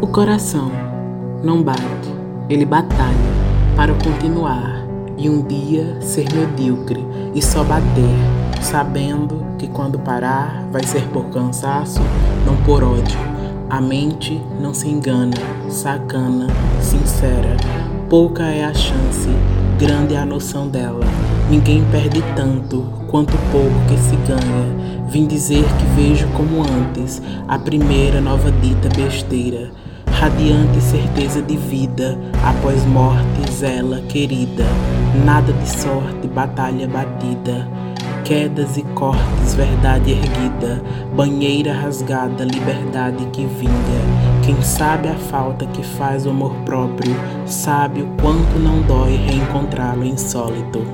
O coração não bate, ele batalha para continuar e um dia ser medíocre e só bater, sabendo que quando parar vai ser por cansaço, não por ódio. A mente não se engana, sacana, sincera. Pouca é a chance, grande é a noção dela. Ninguém perde tanto quanto pouco que se ganha. Vim dizer que vejo como antes a primeira nova dita besteira radiante certeza de vida, após morte, zela querida, nada de sorte, batalha batida, quedas e cortes, verdade erguida, banheira rasgada, liberdade que vinga. Quem sabe a falta que faz o amor próprio, sabe o quanto não dói reencontrá-lo insólito.